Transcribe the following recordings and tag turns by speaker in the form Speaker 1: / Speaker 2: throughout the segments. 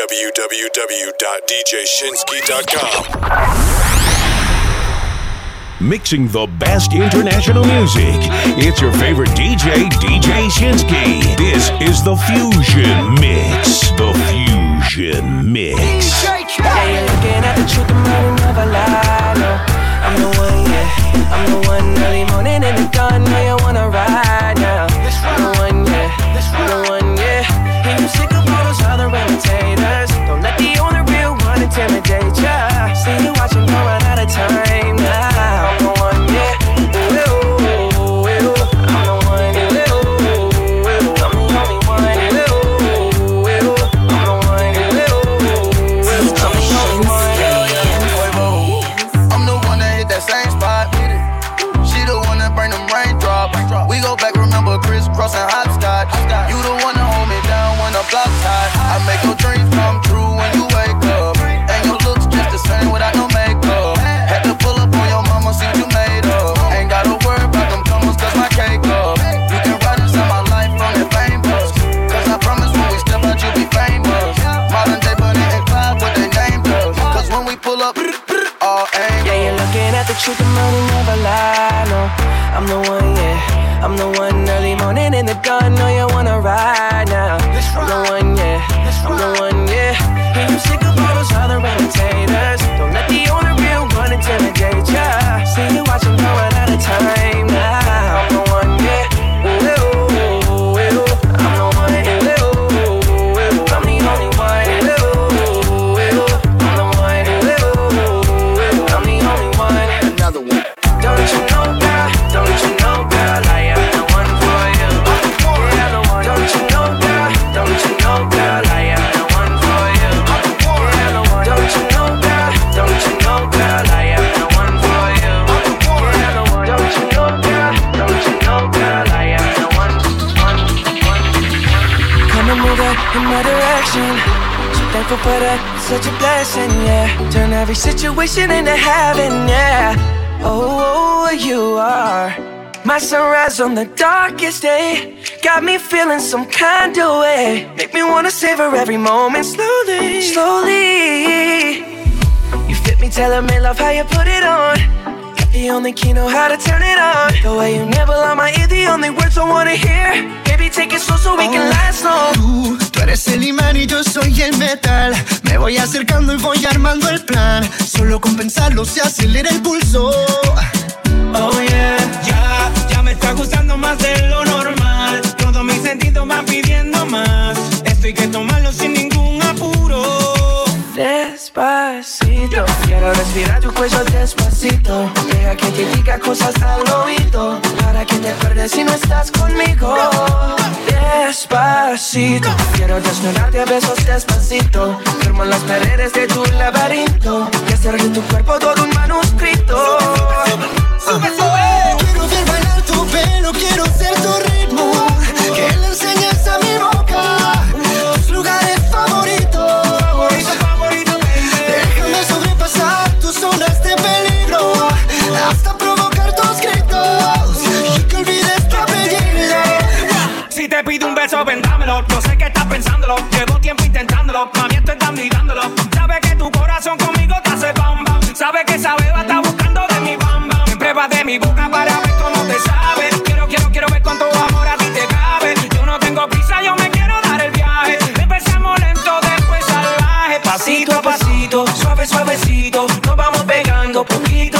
Speaker 1: www.djshinski.com. Mixing the best international music. It's your favorite DJ, DJ Shinski. This is the Fusion Mix. The Fusion Mix.
Speaker 2: Yeah, you're looking at the truth, the money never lie. No, I'm the one, yeah. I'm the one early morning in the dawn. Know you wanna ride real one such a blessing, yeah. Turn every situation into heaven, yeah. Oh, oh, you are my sunrise on the darkest day. Got me feeling some kind of way. Make me wanna savor every moment slowly, slowly. You fit me, telling me love how you put it on. The only key know how to turn it on. The way you never lie my ear, the only words I wanna hear. Baby, take it slow so we can last long.
Speaker 3: Tú, tú eres el imán y yo soy el metal. Me voy acercando y voy armando el plan. Solo con pensarlo se acelera el pulso.
Speaker 2: Oh yeah.
Speaker 4: Ya, ya me está gustando más de lo normal. Todos mis sentidos van pidiendo más. Esto hay que tomarlo sin ningún.
Speaker 2: Despacito, quiero respirar tu cuello despacito. Deja que te diga cosas al oído. Para que te acuerdes si no estás conmigo. Despacito, quiero desnudarte a besos despacito. Firmo las paredes de tu laberinto. Y hacer de tu cuerpo todo un manuscrito.
Speaker 3: Quiero ver bailar tu pelo, quiero
Speaker 4: suave, suavecito. Nos vamos pegando poquito.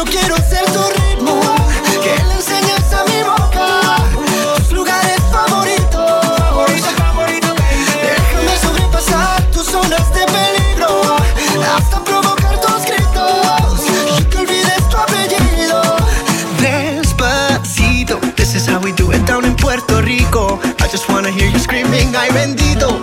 Speaker 3: Solo quiero ser su ritmo, que le enseñes a mi boca tus lugares favoritos. Favorito, favorito. Déjame sobrepasar tus zonas de peligro, hasta provocar tus gritos y que olvides tu apellido. Despacito,
Speaker 5: this is how we do it down in Puerto Rico. I just wanna hear you screaming, ay bendito.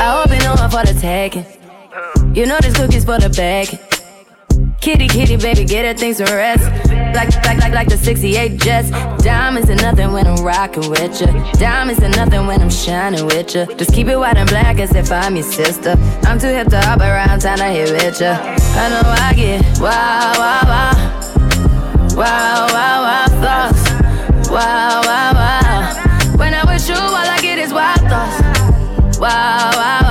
Speaker 6: I hope you know I'm for the tagging. You know this cookie's for the bag. Kitty, kitty, baby, get her things to rest. Like, like, like, like the 68 Jets. Diamonds are nothing when I'm rocking with ya. Diamonds are nothing when I'm shining with ya. Just keep it white and black as if I'm your sister. I'm too hip to hop around, time to hit with ya. I know I get wow, wow, wow. Wow, wow, wow, thoughts. Wow, wow, wow. wow, wow.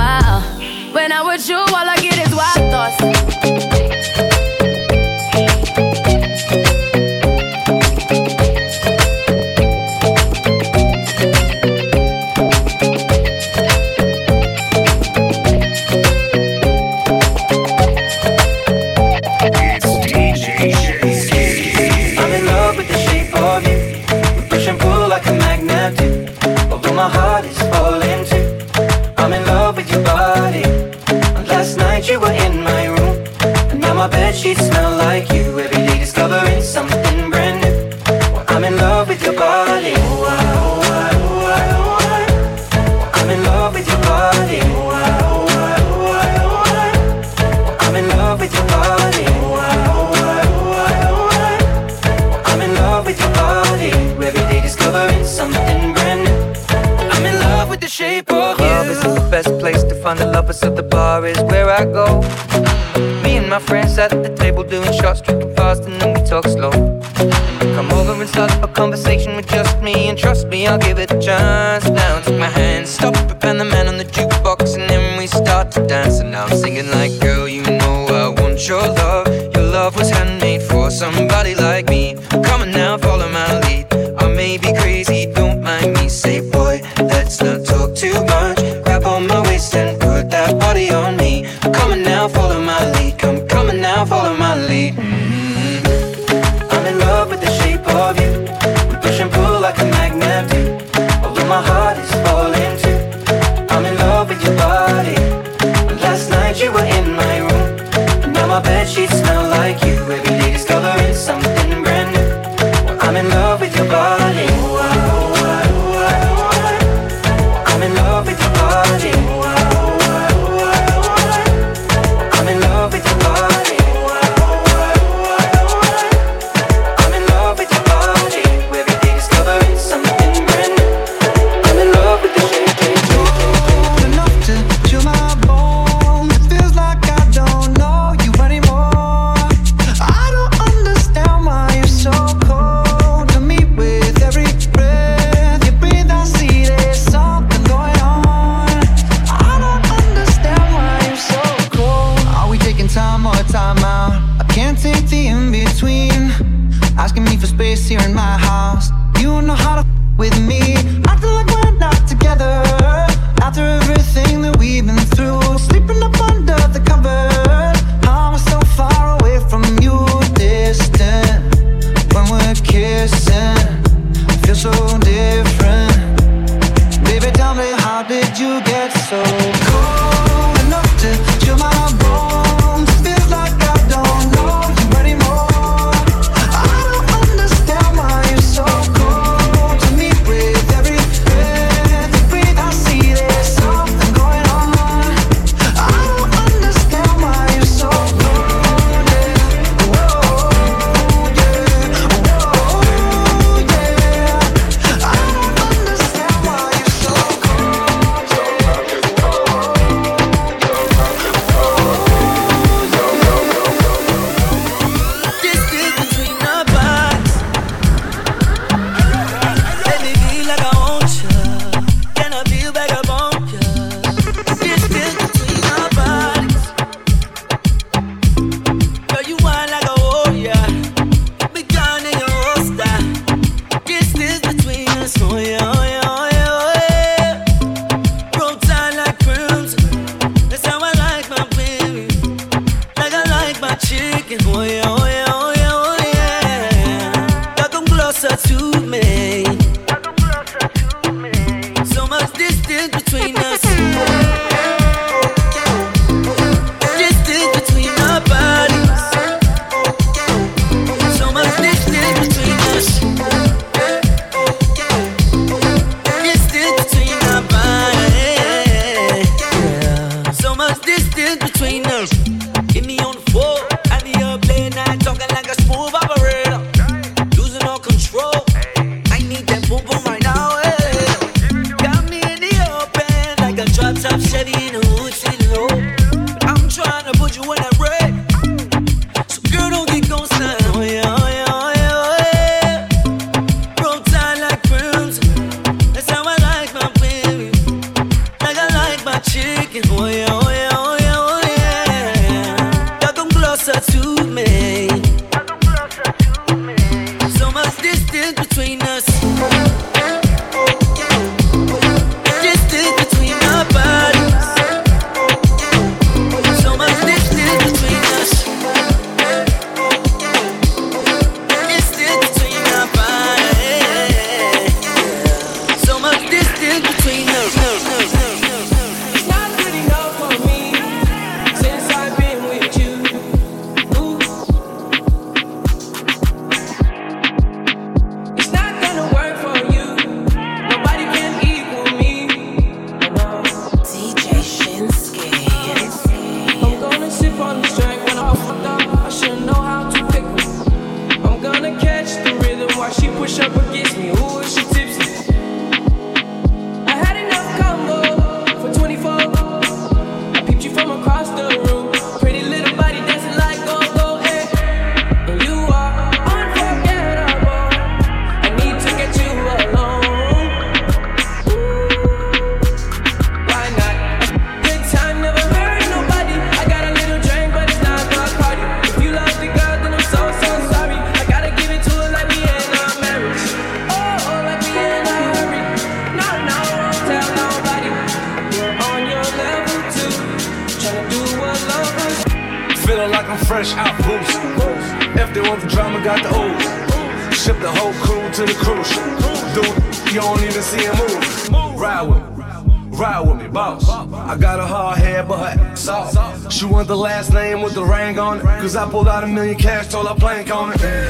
Speaker 7: I
Speaker 8: pulled out a million cash, told her plank on it.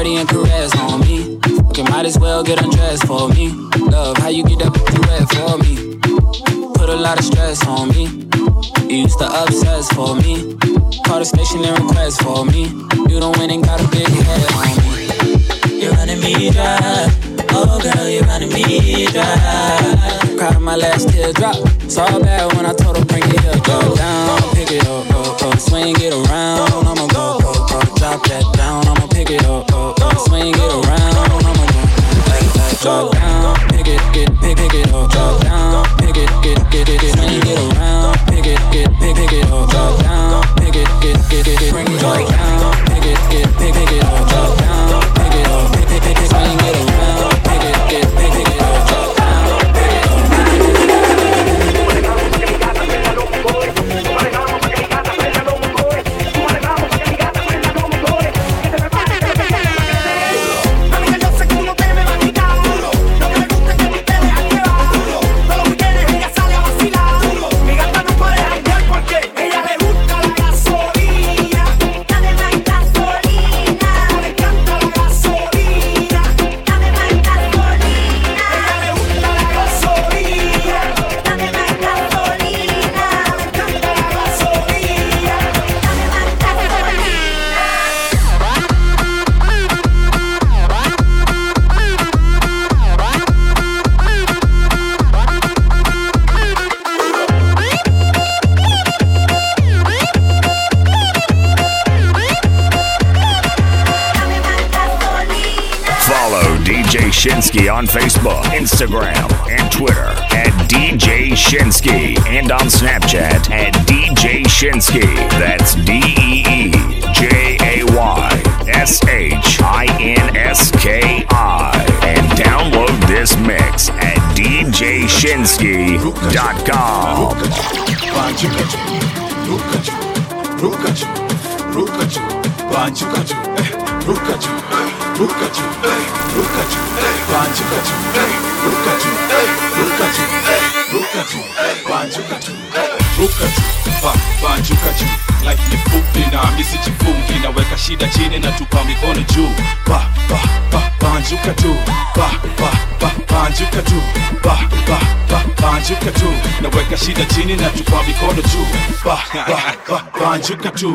Speaker 9: Dirty and caress on me. Fucking might as well get undressed for me. Love how you get that wet for me. Put a lot of stress on me. You used to obsess for me. Call the station and request for me. You don't win and got a big head on me. You're running me dry. Oh girl, you're running me dry. Cried my last teardrop. Saw bad when I told her bring it up. Go down, pick it up, up, up. Swing it around. I'ma go, go, go. Drop that down. I'ma pick it up, up. Swing around. I'ma like, like, drop down. Pick it, get, pick, pick it up. Drop down. Pick it, get, get it, get. Swing it around. Pick it, get, pick, pick it up. Drop down. Pick it, get, get it, get. Bring it drop down. Pick it, get, pick, pick it up. Drop down. Pick it up, pick, pick, pick around.
Speaker 1: On Facebook, Instagram, and Twitter at DJ Shinski and on Snapchat at DJ Shinski. That's D E E J A Y S H I N S K I. And download this mix at DJShinski.com.
Speaker 10: look at you, look at you, look at you, punch at you, look at you, look at you, look at you, punch at you, look at you, punch at you. Life ni fupi na misijifungi, naweka shida chini na tupa mikono juu, pa pa pa banjuka tu. Ba, ba, ba, panjuka tu. Ba, ba, ba, panjuka tu. Naweka shida chini na tupa mikono tu. Ba, ba, ba, panjuka tu.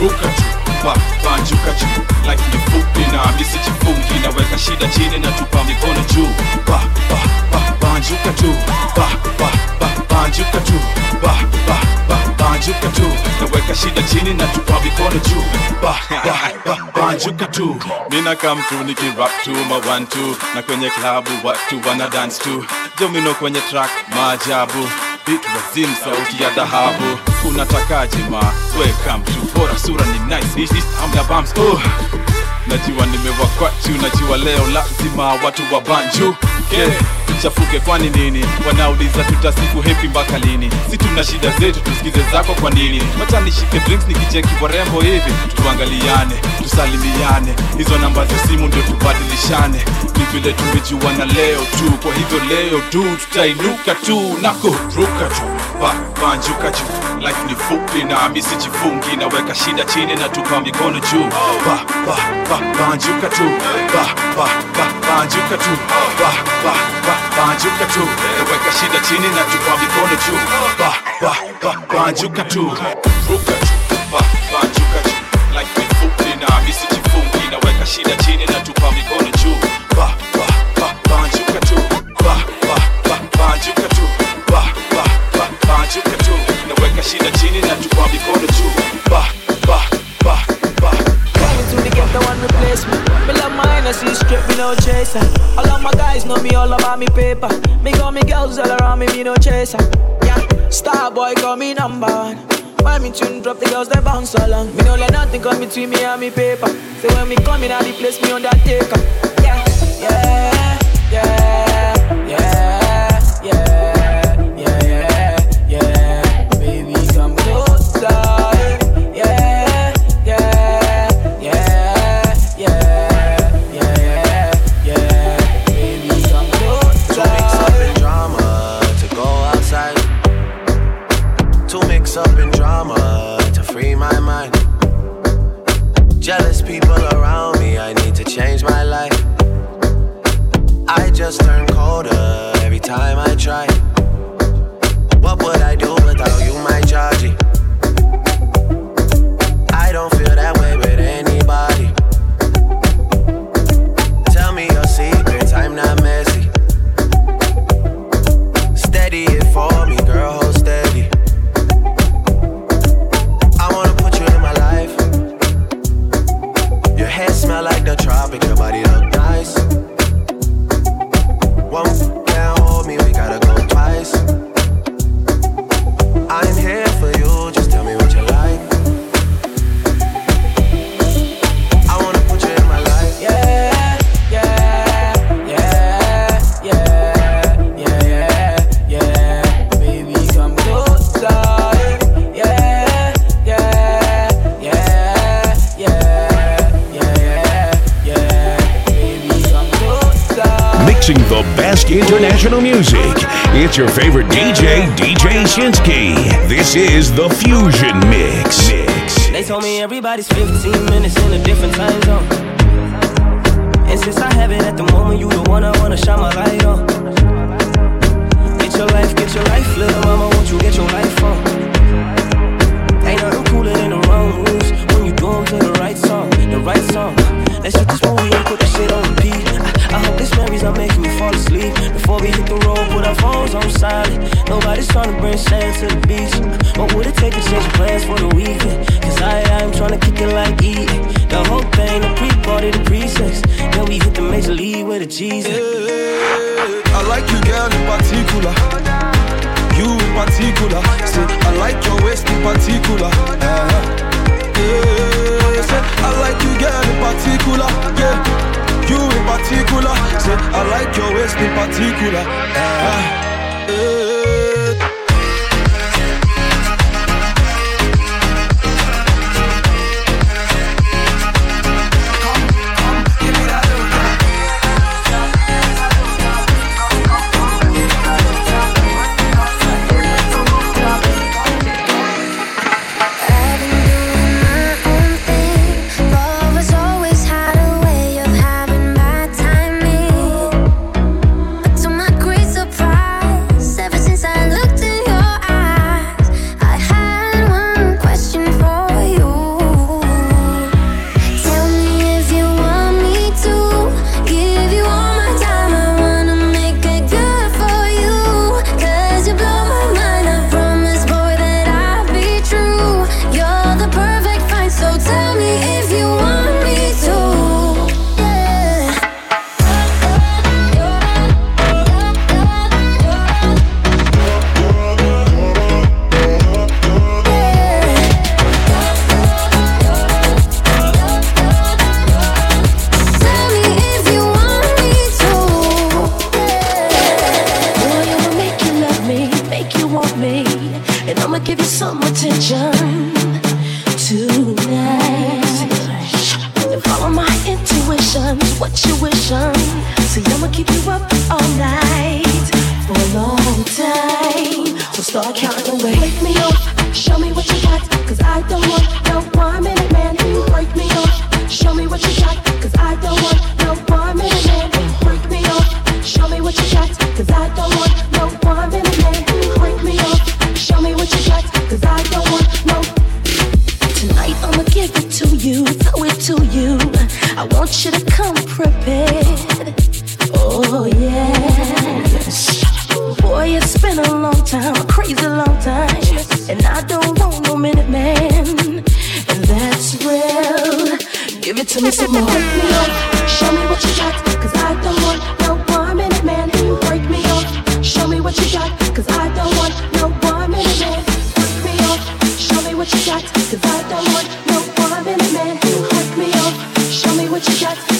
Speaker 10: Ruka tu. Ba, panjuka tu. Like ni fupi na misi jifungi naweka shida chini na tupa mikono tu. Ba, ba, ba, panjuka tu. Ba, ba, ba, panjuka tu. Ba, ba, ba, banjuka tu. Naweka shida chini na tupa mikono juu. Ba, ba, ba, banjuka tu. Mina tu nikirap tu ma na kwenye klabu watu wana dance tu jomino kwenye track maajabu. Beat sauti ya dhahabu. Unatakaje ma? Weka mtu bora sura ni nice. This is najua nimewakwatu najua leo lazima watu wa banju. Okay. tuchafuke kwani nini? Wanauliza tutasiku hepi mpaka lini? Si tuna shida zetu tusikize zako kwa nini? Wacha nishike drinks nikicheki warembo hivi. Tuangaliane tusalimiane. Hizo namba za simu ndio tubadilishane. Ni vile tumejuana leo tu kwa hivyo leo tu tutainuka tu na kuruka tu. Banjuka juu life ni fupi na misi jifungi naweka shida chini na tupa mikono juu. Ba, ba, ba, banjuka tu ba, ba, ba, banjuka tu ba, ba, ba, banjuka tu. Weka shida chini na tupa mikono juu. Ba, ba ba banjuka tu. Ruka tu ba banjuka tu. Like mifupi na misijifungi naweka shida chini na tupa mikono juu. Ba ba ba banjuka tu. Ba ba ba banjuka tu. Ba ba ba banjuka tu. Naweka shida chini na tupa mikono juu
Speaker 11: Hennessy straight, me no chaser. All of my guys know me all about me paper. Me got me girls all around me, me no chaser. Yeah, star boy call me number one. When me tune drop, the girls they bounce along. Me no let nothing come between me and me paper. So when me come in, I the place me undertaker. Yeah, yeah, yeah,
Speaker 1: international music. It's your favorite DJ, DJ Shinski. This is the Fusion Mix.
Speaker 12: They told me everybody's 15 minutes in a different time zone. And since I have it at the moment, you the one I wanna shine my light on. Get your life, get your life, little mama, won't you get your life on? Ain't nothing cooler than the wrong moves when you do to the right song, the right song. Let's shoot this movie and put I memories are making me fall asleep. Before we hit the road, put our phones on silent. Nobody's trying to bring sand to the beach. What would it take to change plans for the weekend? Cause I, I'm trying to kick it like eating. The whole thing, the pre-party, the pre-sex. Then we hit the major league with a Jesus.
Speaker 13: I like you, girl, in particular. You in particular. Say, I like your waist in particular. Uh-huh. Yeah, say, I like you, girl, in particular. Yeah, you in particular. Say, I like your waist in particular. Uh-huh. Yeah.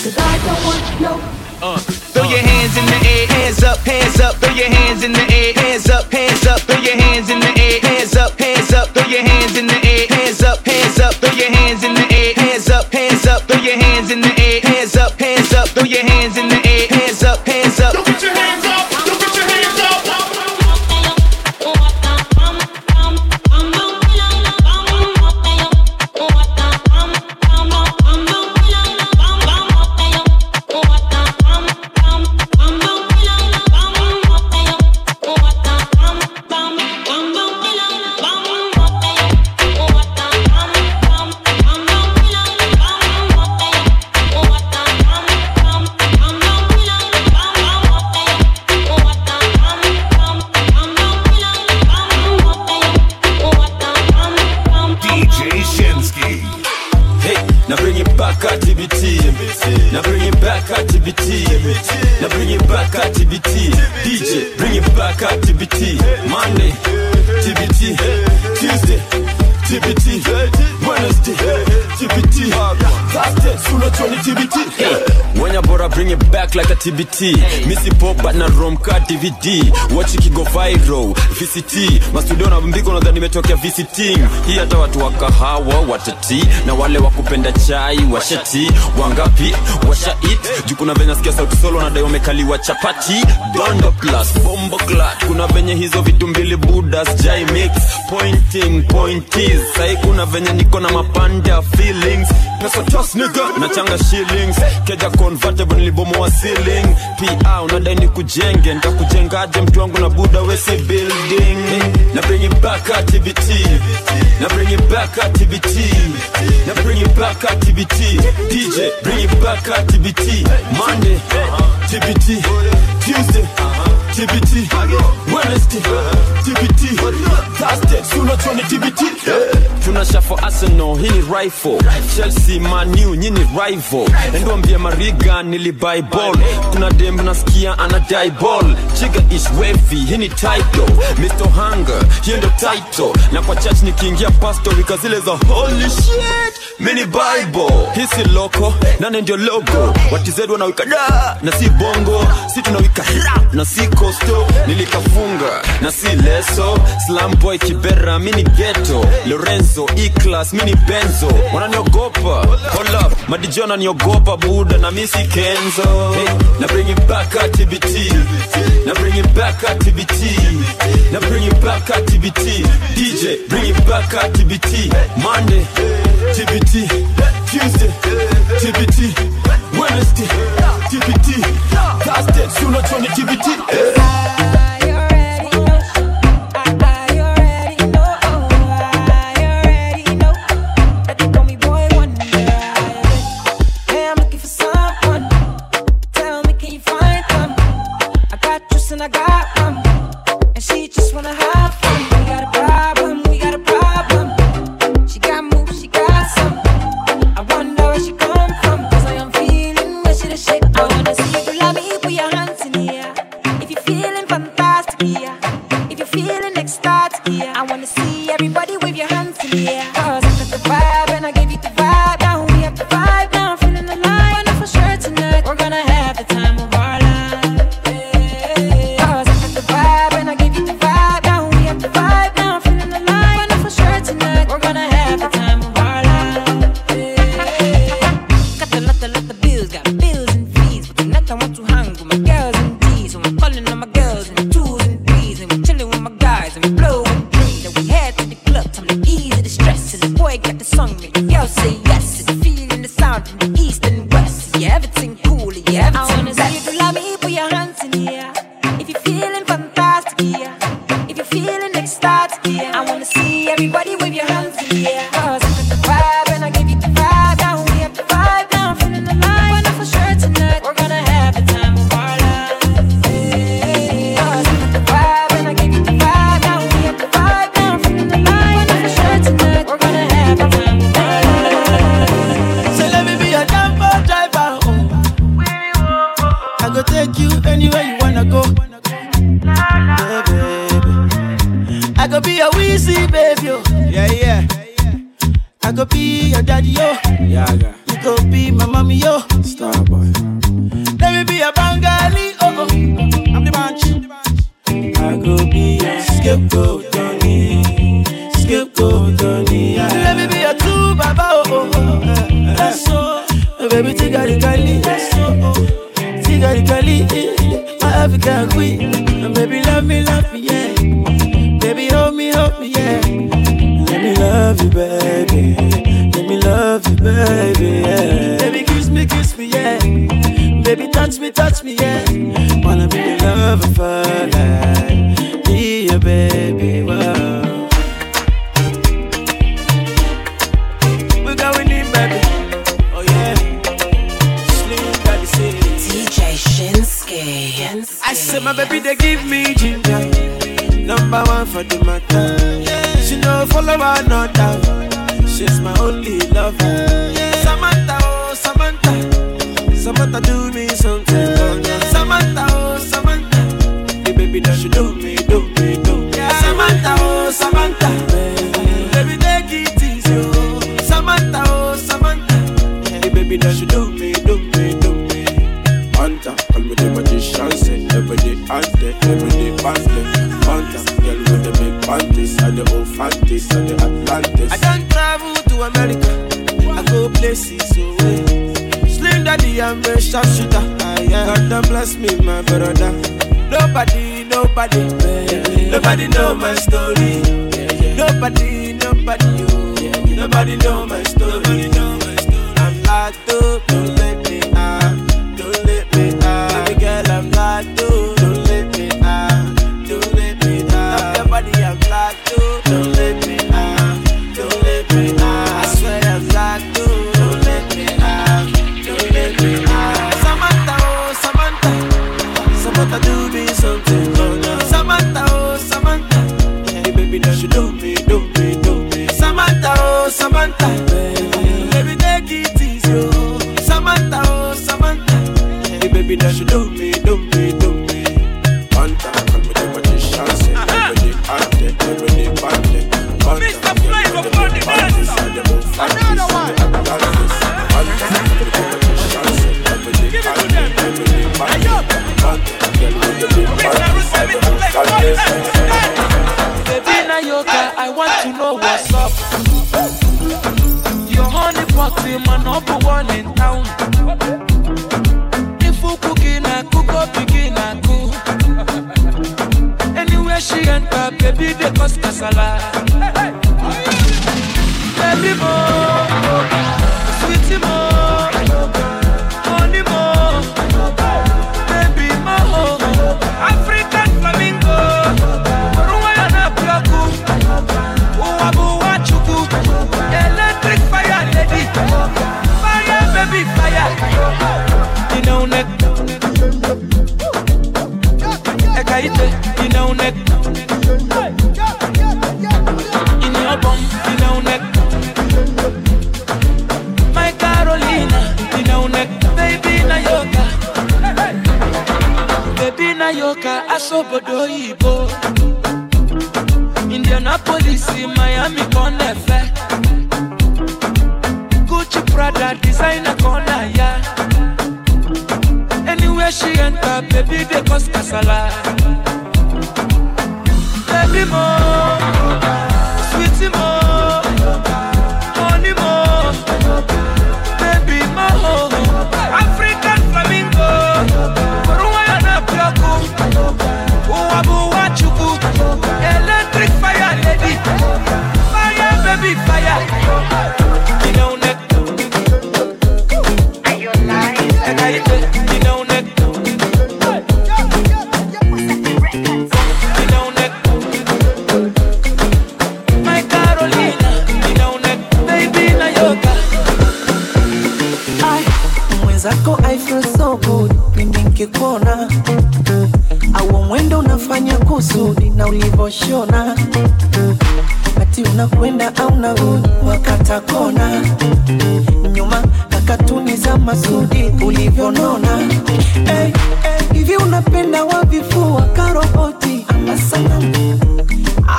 Speaker 14: Uh, throw your hands in the air, hands up, hands up, throw your hands in the air, hands up, hands up, throw your hands in the air, hands up, hands up, throw your hands in the air, hands up, hands up, throw your hands in the air, hands up, hands up, throw your hands in the air, hands up, hands up, throw your hands in the air,
Speaker 15: DVD. Watch ikigo viral. VCT. Mastudio na mbiko nadhani nimetokea visiting. Hii hata watu wa kahawa watati na wale wa kupenda chai washati wangapi washa it juu kuna venye sikia sauti solo nadai wamekaliwa chapati dondo plus bombo clat kuna venye hizo vitu mbili budas jai mix pointing pointies sai kuna venye niko na mapanda feelings pesa tos nigga. Na changa shillings. Keja convertible ceiling. Unadai mtu wangu na buda building. Na bring it back TBT na bring it back TBT na bring it back TBT DJ bring it back TBT Monday TBT Tuesday TBT Wednesday TBT Thursday tunasha for Arsenal hii rifle. Chelsea Man U rival. Endwambia Mariga nilibuy ball kuna dem nasikia ana die chiga is wavy hii title. Mr. Hunger ndo title. Na kwa church nikiingia pastor zile za holy shit. Mini bible. Hii loko nane ndio logo. Watizedi wanawika da. Na si bongo si tunawika rap na si costo nilikafunga. Na si leso slam boy kibera mini ghetto. Lorenzo e-class mini benzo. Wananiogopa? Hold up. Madijo wananiogopa buda na misi kenzo. Hey, na bring it back at TBT na bring it back at TBT na bring it back at TBT DJ bring it back at TBT Monday TBT Tuesday TBT Wednesday TBT Thursday sooner tuone TBT
Speaker 11: Say
Speaker 16: my baby, they give me ginger. Number one for the matter. She no follow another. Nobody know my story. Nobody I. Baby want to know what's up. Your honey number one in town. If cook. Anywhere she baby, they cause casala. Baby boy. obodo oyibo indianapolis miami kan gucci prada designer kan anywhere she enter baby dey cause
Speaker 17: kasala. yako I feel so good pindi nkikona au mwendo unafanya kusudi na ulivyoshona, ati unakwenda au narudi wakata kona nyuma na za masudi ulivyonona. Hey, hey, hivi unapenda wavifua karoboti ama sanamu?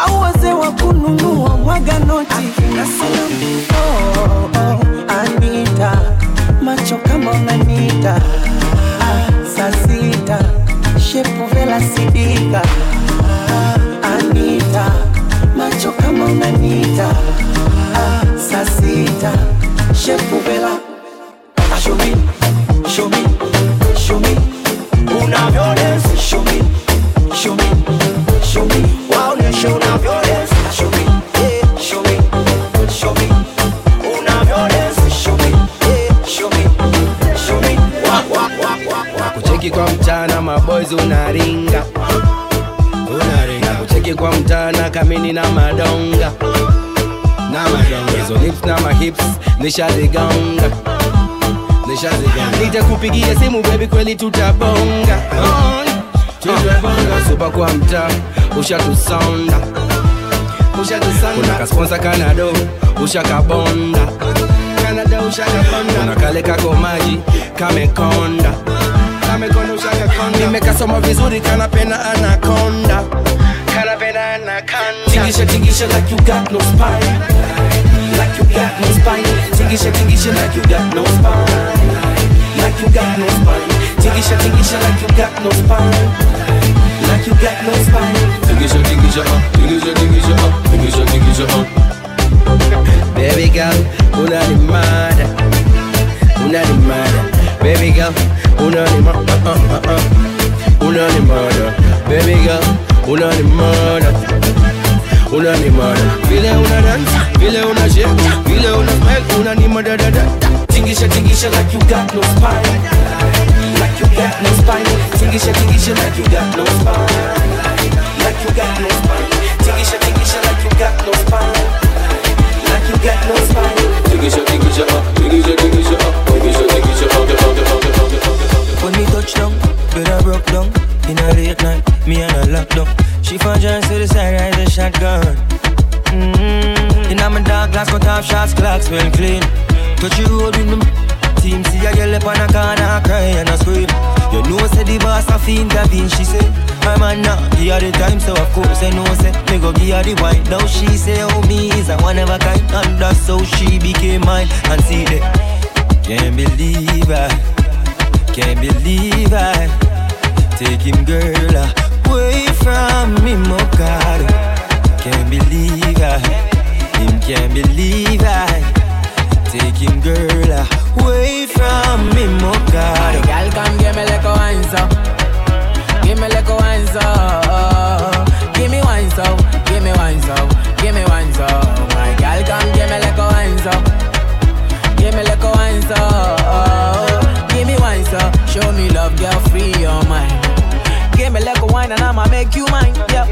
Speaker 17: Au wazee wa kununua mwaganoti na sanamu? Oh, oh,
Speaker 2: oh Anita macho kama unanita saa sita. Anita. Macho kama unanita saa sita. Shepuvela show me, show me, show me.
Speaker 18: Unavyoona mahips nishazigonga nishazigonga nitakupigia simu bebi kweli tutabonga. Supa kwa mtaa ushatusonda. Kuna kanado ushakabonda. Kanada kale kako maji kamekonda nimekasoma vizuri kanapena kanapenda anakonda.
Speaker 2: Tingisha, tingisha like you got no spine. Like you got no spine. Tingisha, tingisha like you got no spine. Like you got no spine. Tingisha, tingisha like you got no spine. Like you got no spine.
Speaker 18: Tingisha, tingisha, uh, tingisha, tingisha, uh, tingisha, tingisha, uh. Baby girl, unanimada, unanimada. Baby girl, unanimada, uh, uh, uh. unanimada. Baby girl, unanimada, unanimada. Vile una dance, vile una shake, vile una smile, unanimada da da. Da.
Speaker 2: Tingisha, tingisha like you got no spine. Like you got no spine. Tingisha, tingisha like you got no spine. Like you got no spine. Tingisha, tingisha like you got no spine. Like you got no spine.
Speaker 18: Tingisha, tingisha, uh, tingisha, tingisha, uh, tingisha, tingisha, uh, uh.
Speaker 12: When me touch down, I broke down. In a late night, me and her locked up. She found just to the side, rise a shotgun. Mm-hmm. In a my dark glass, cut off shots, clocks well clean. Touch you road with me. Team see a girl up on a corner, cry and a scream. You know, say the boss a fiend, intervene, she say. My man now, give her the time, so of course I know, say. Me go give her the wine. Now she say, oh, me is a one of a kind. And that's how she became mine. And see that. Can't believe I, can't believe I Take him girl away from me, my God. Can't believe I, him can't believe I. Take him girl away from me, my God.
Speaker 19: Girl, come give me like a wine so. Give me like a wine so. Give me wine so. Give me wine so. Give me wine so. My girl, come give me like a wine so. Give me like a Give me wine so. Show me love, girl, free your mind me like a wine and I'ma make you mine yeah.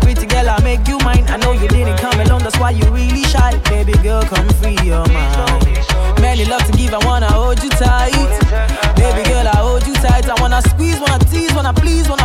Speaker 19: Pretty girl, I'll make you mine. I know you didn't come alone, that's why you really shy. Baby girl, come free your mind. Many love to give, I wanna hold you tight. Baby girl, I hold you tight. I wanna squeeze, wanna tease, wanna please, wanna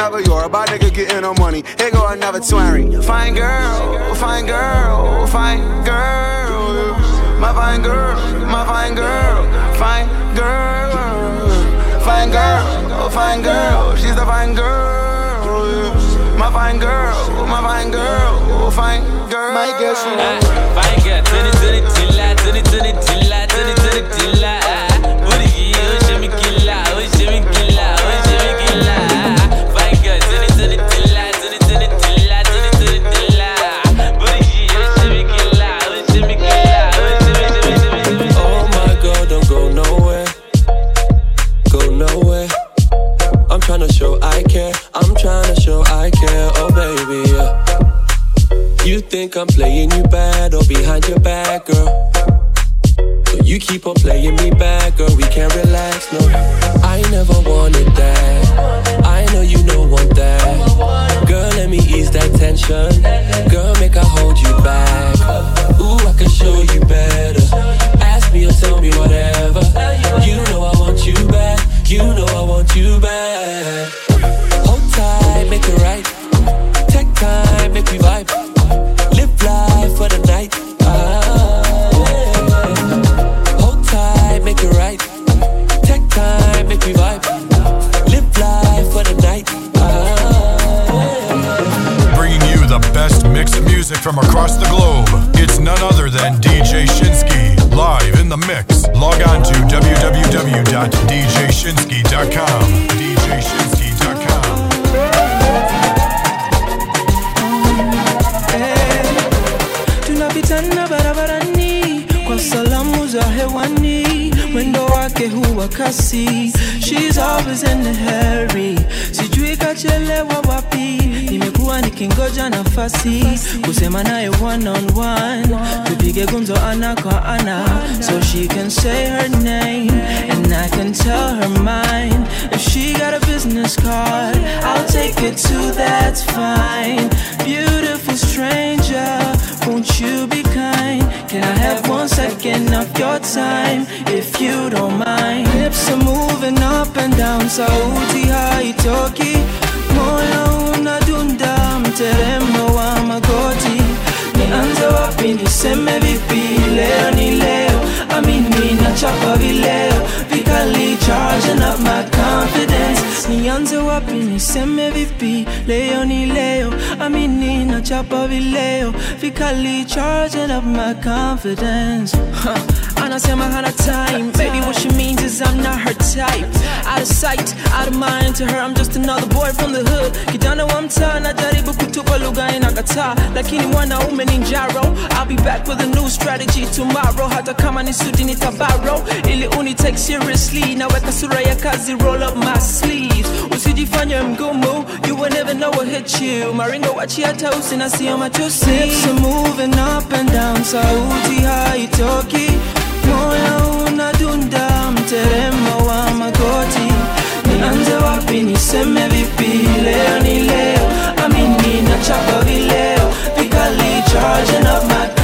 Speaker 20: I'm just another Yoruba nigga getting no money. Here go another twenty. Fine girl, fine girl, fine girl.
Speaker 19: My fine girl, my fine girl, fine girl, fine girl, fine girl, she's the fine girl, my fine girl, my fine girl, fine girl, my girl, she
Speaker 21: Fine girl, turn it, turn it, tilla, turn it, turn it,
Speaker 22: think I'm playing you bad or behind your back, girl? So you keep on playing me back, girl. We can't relax, no. I never wanted that. I know you don't want that. Girl, let me ease that tension. Girl, make I hold you back. Ooh, I can show you better. Ask me or tell me whatever. You know I want you back. You know I want you back.
Speaker 23: From across the globe. It's none other than DJ Shinski, live in the mix. Log on to www.djshinski.com. DJShinski.com.
Speaker 17: tunapitana She's always in a hurry sijui kachelewa wapi? Nimekuwa nikingoja nafasi. Kusema naye one on one. Tupige gumzo ana kwa ana. So she can say her name. And I can tell her mine if she got a business card I'll take it too that's fine. Beautiful stranger won't you be kind? Can I have one second of your time if you don't mind? Hips are moving up and down sauti haitoki moyo unadunda mterembo wa magoti nianze wapi niseme vipi leo ni leo. Amini nachapa vileo vikali charging up my confidence. Nianze wapi niseme vipi? Leo ni leo. Amini nachapa vileo. Vikali charging up my confidence. Huh. Anasema hana time. Baby what she means is i'm not her type. Out of sight out of mind to her i'm just another boy from the hood. Kijana wa mtaa najaribu kutupa lugha inakataa lakini mwanaume ni njaro. I'll be back with a new strategy tomorrow. Hata kama ni suti ni ili uni take seriously naweka sura ya kazi roll up my sleeves. Usijifanye mgumu you will never know what hit you. Maringo wachi hata usina sio matusi. Hips are moving up and down sauti haitoki moyo unadunda mteremo wa magoti. Nianze wapi niseme vipi? Leo ni leo. Amini nachapa vileo. Vikali up my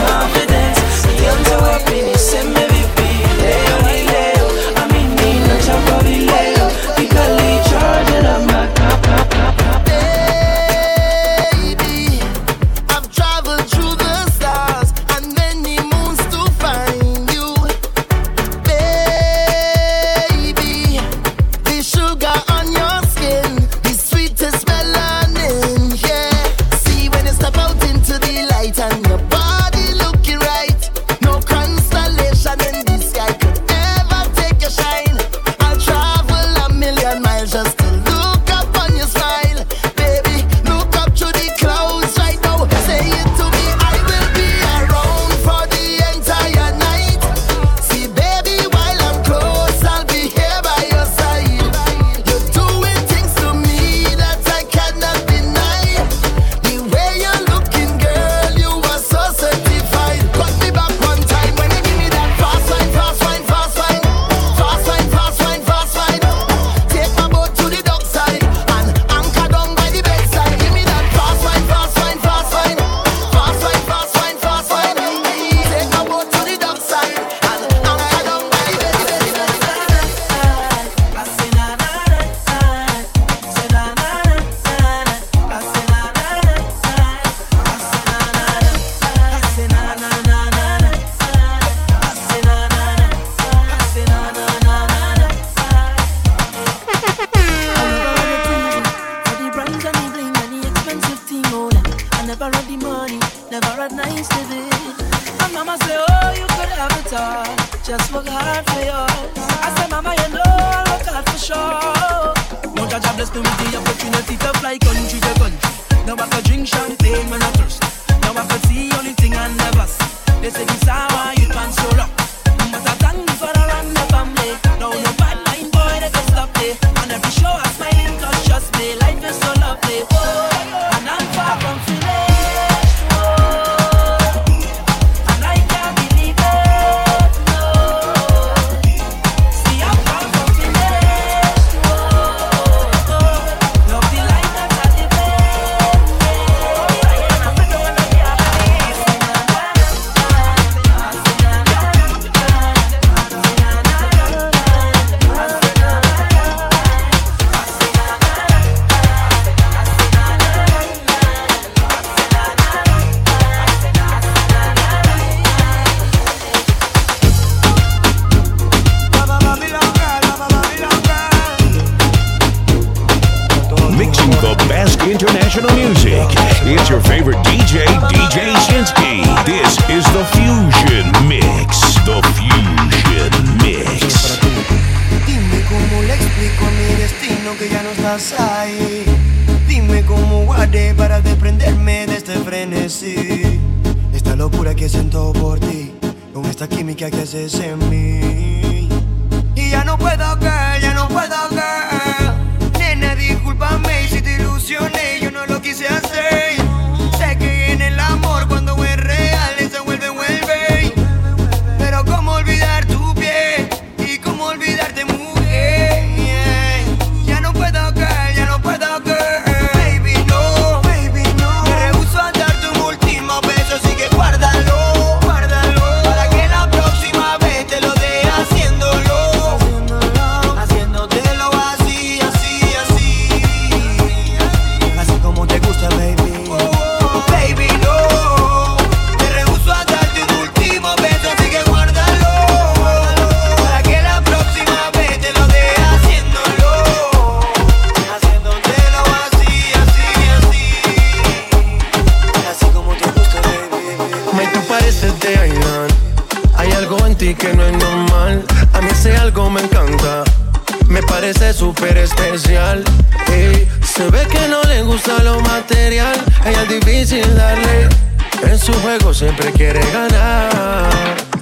Speaker 18: siempre quiere ganar.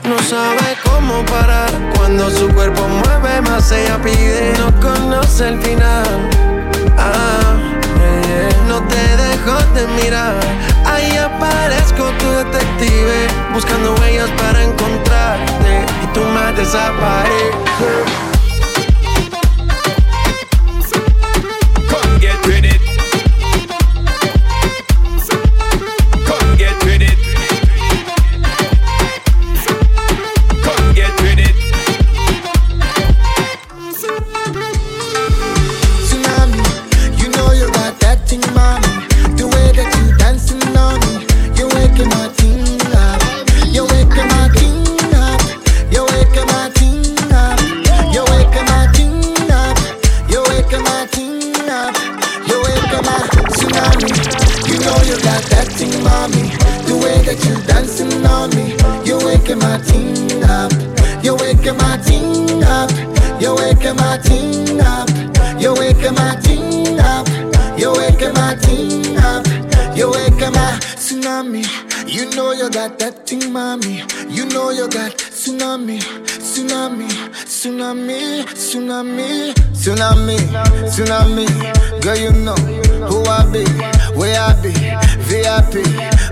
Speaker 18: No sabe cómo parar cuando su cuerpo mueve más ella pide. No conoce el final. Ah, eh, eh, no te dejo de mirar. Ahí aparezco tu detective buscando huellas para encontrarte y tú
Speaker 24: me desapareces.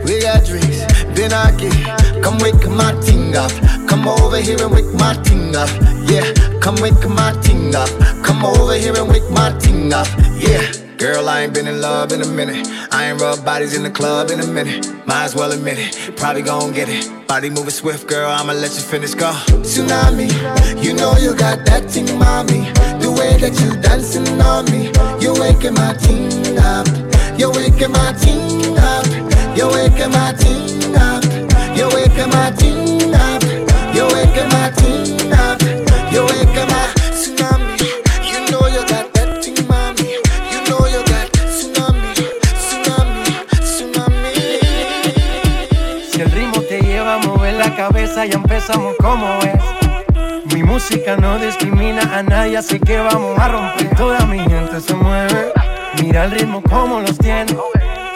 Speaker 24: We got drinks, then I get. Come wake my ting up. Come over here and wake my ting up. Yeah, come wake my ting up. Come over here and wake my ting up. Yeah. Girl, I ain't been in love in a minute. I ain't rub bodies in the club in a minute. Might as well admit it, probably gon' get it. Body moving swift, girl, I'ma let you finish, go. Tsunami, you know you got that thing, mommy. The way that you dancing on me, you're waking my ting up. You're waking my ting up. You wake my thing up. You wake my thing up. You wake my thing up. You wake my tsunami. You know you got that thing, mommy. You know you got tsunami, tsunami, tsunami.
Speaker 18: Si el ritmo te lleva a mover la cabeza,
Speaker 23: ya empezamos como es. Mi música no discrimina a nadie, así que vamos a romper. Toda mi gente se mueve. Mira el ritmo como los tiene.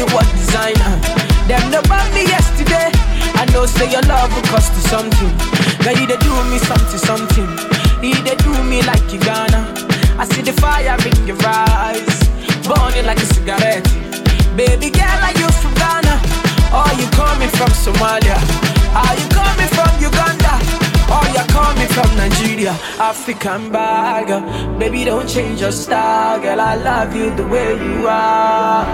Speaker 25: Want
Speaker 26: designer. Them no bought me yesterday. I know say your love will cost you something. Now you they do me something, something. You they do me like you gonna. I see the fire in your eyes, burning like a cigarette. Baby girl, are you from Ghana? Or you coming from Somalia? Are you coming from Uganda? Or you coming from Nigeria? African bag, baby, don't change your style, girl. I love you the way you are,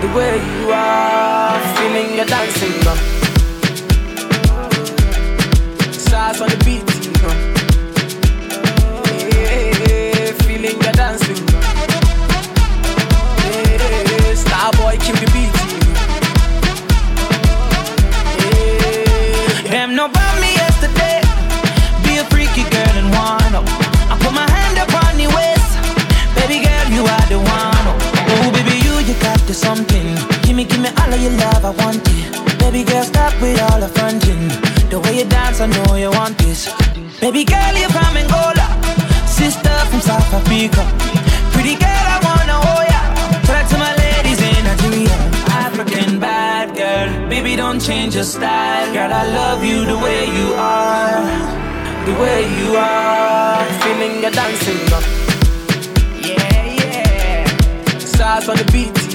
Speaker 26: the way you are. Feeling your dancing, girl. Stars on the beat, you know. Yeah, feeling your dancing. Yeah, star boy, keep the beat, you know.
Speaker 2: Them no me yesterday. Baby girl, you are the one. Oh, baby, you, you got the something. Give me, give me all of your love, I want it. Baby girl, stop with all the fronting. The way you dance, I know you want this. Baby girl, you're from Angola. Sister from South Africa. Pretty girl, I wanna hold ya. Talk to my ladies in Nigeria. African bad girl. Baby, don't change your style. Girl, I love you the way you are.
Speaker 26: The way you are, feeling your dancing, girl. Stars on the beat,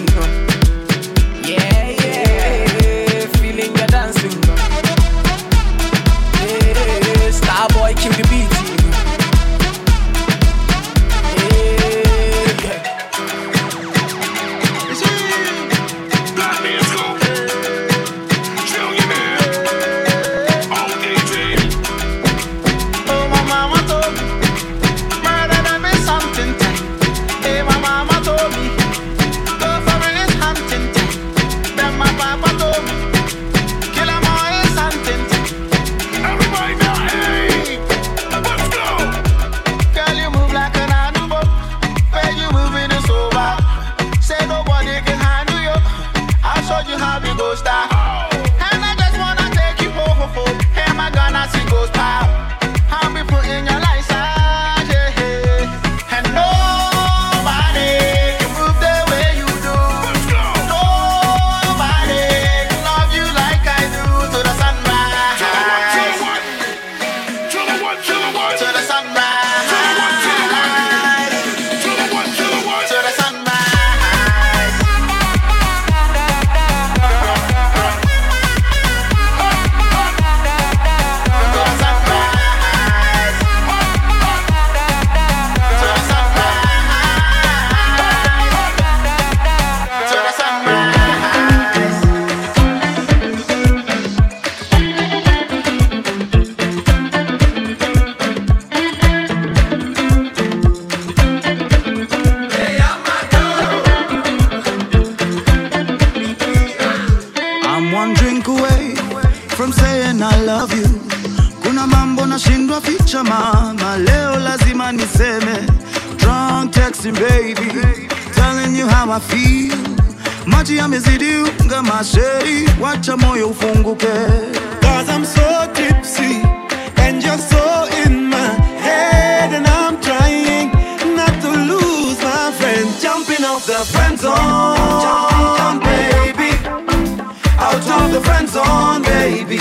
Speaker 27: friend zone baby.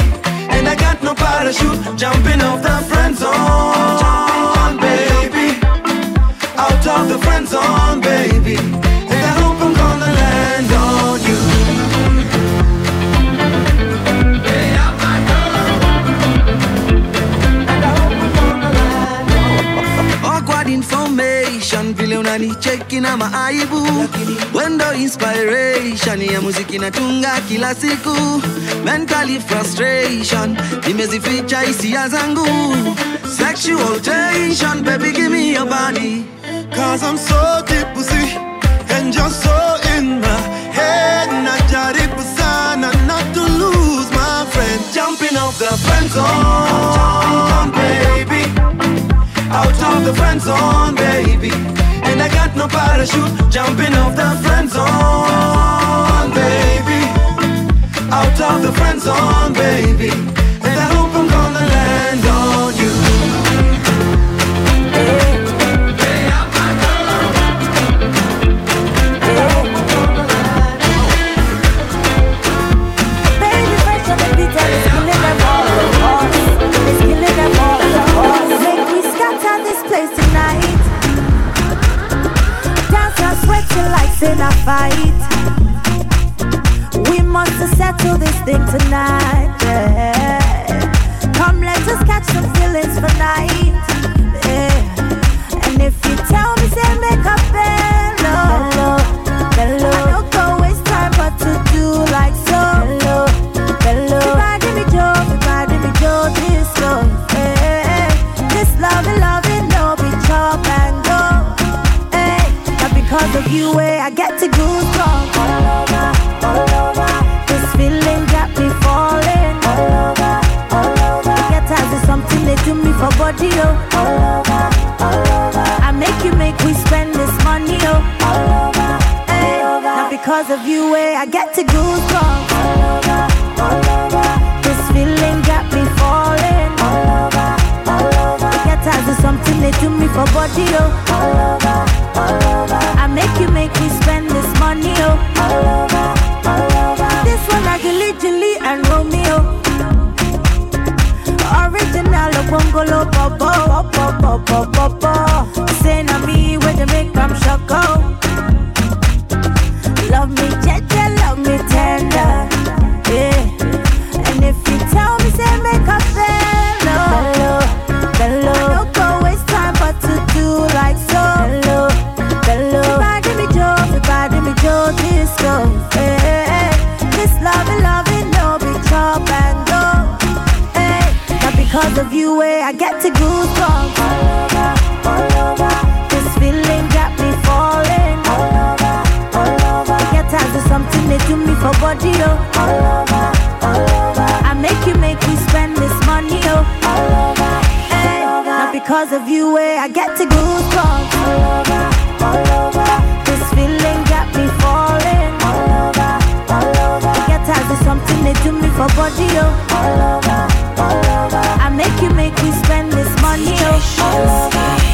Speaker 27: And I got no parachute jumping off the friend zone baby. Out of the friend zone baby
Speaker 28: feki na maaibu. Wendo inspiration ya muziki natunga kila siku. Mentally frustration nimezificha hisia zangu. Sexual tension baby give me your body.
Speaker 29: Cause I'm so tipsy And you're so in my head. Najaribu sana not to lose my friend.
Speaker 28: Jumping off the friend zone, baby. Out of the friend zone, baby And I got no parachute? Jumping off the friend zone, baby. Out of the friend zone, baby
Speaker 30: in a fight. We must settle this thing tonight. yeah. Come, let us catch some feelings for night. Now because of you, eh, I get to goosebumps all over, all over. This feeling got me falling all over, all over. Get as is something they do me for body, oh. All over, all over. I make you make we spend this money, oh. All over, hey. Now because of you, eh, I get to goosebumps all over, all over. This feeling got me falling all over, all over. Get as is something they do me for body, oh. All over, all over. Make you make me spend this money, oh. All over, all over. This one I Gilly Gilly and Romeo. Original Bobo, Bobo, Bobo, Bobo. Say na body, oh. I make you make me spend this money, oh. Not because of you, eh? I get to go All over, all over. This feeling got me falling. All over, all over. Get of something they do me for body, oh. All over, all over. I make you make me spend this money, oh. All over.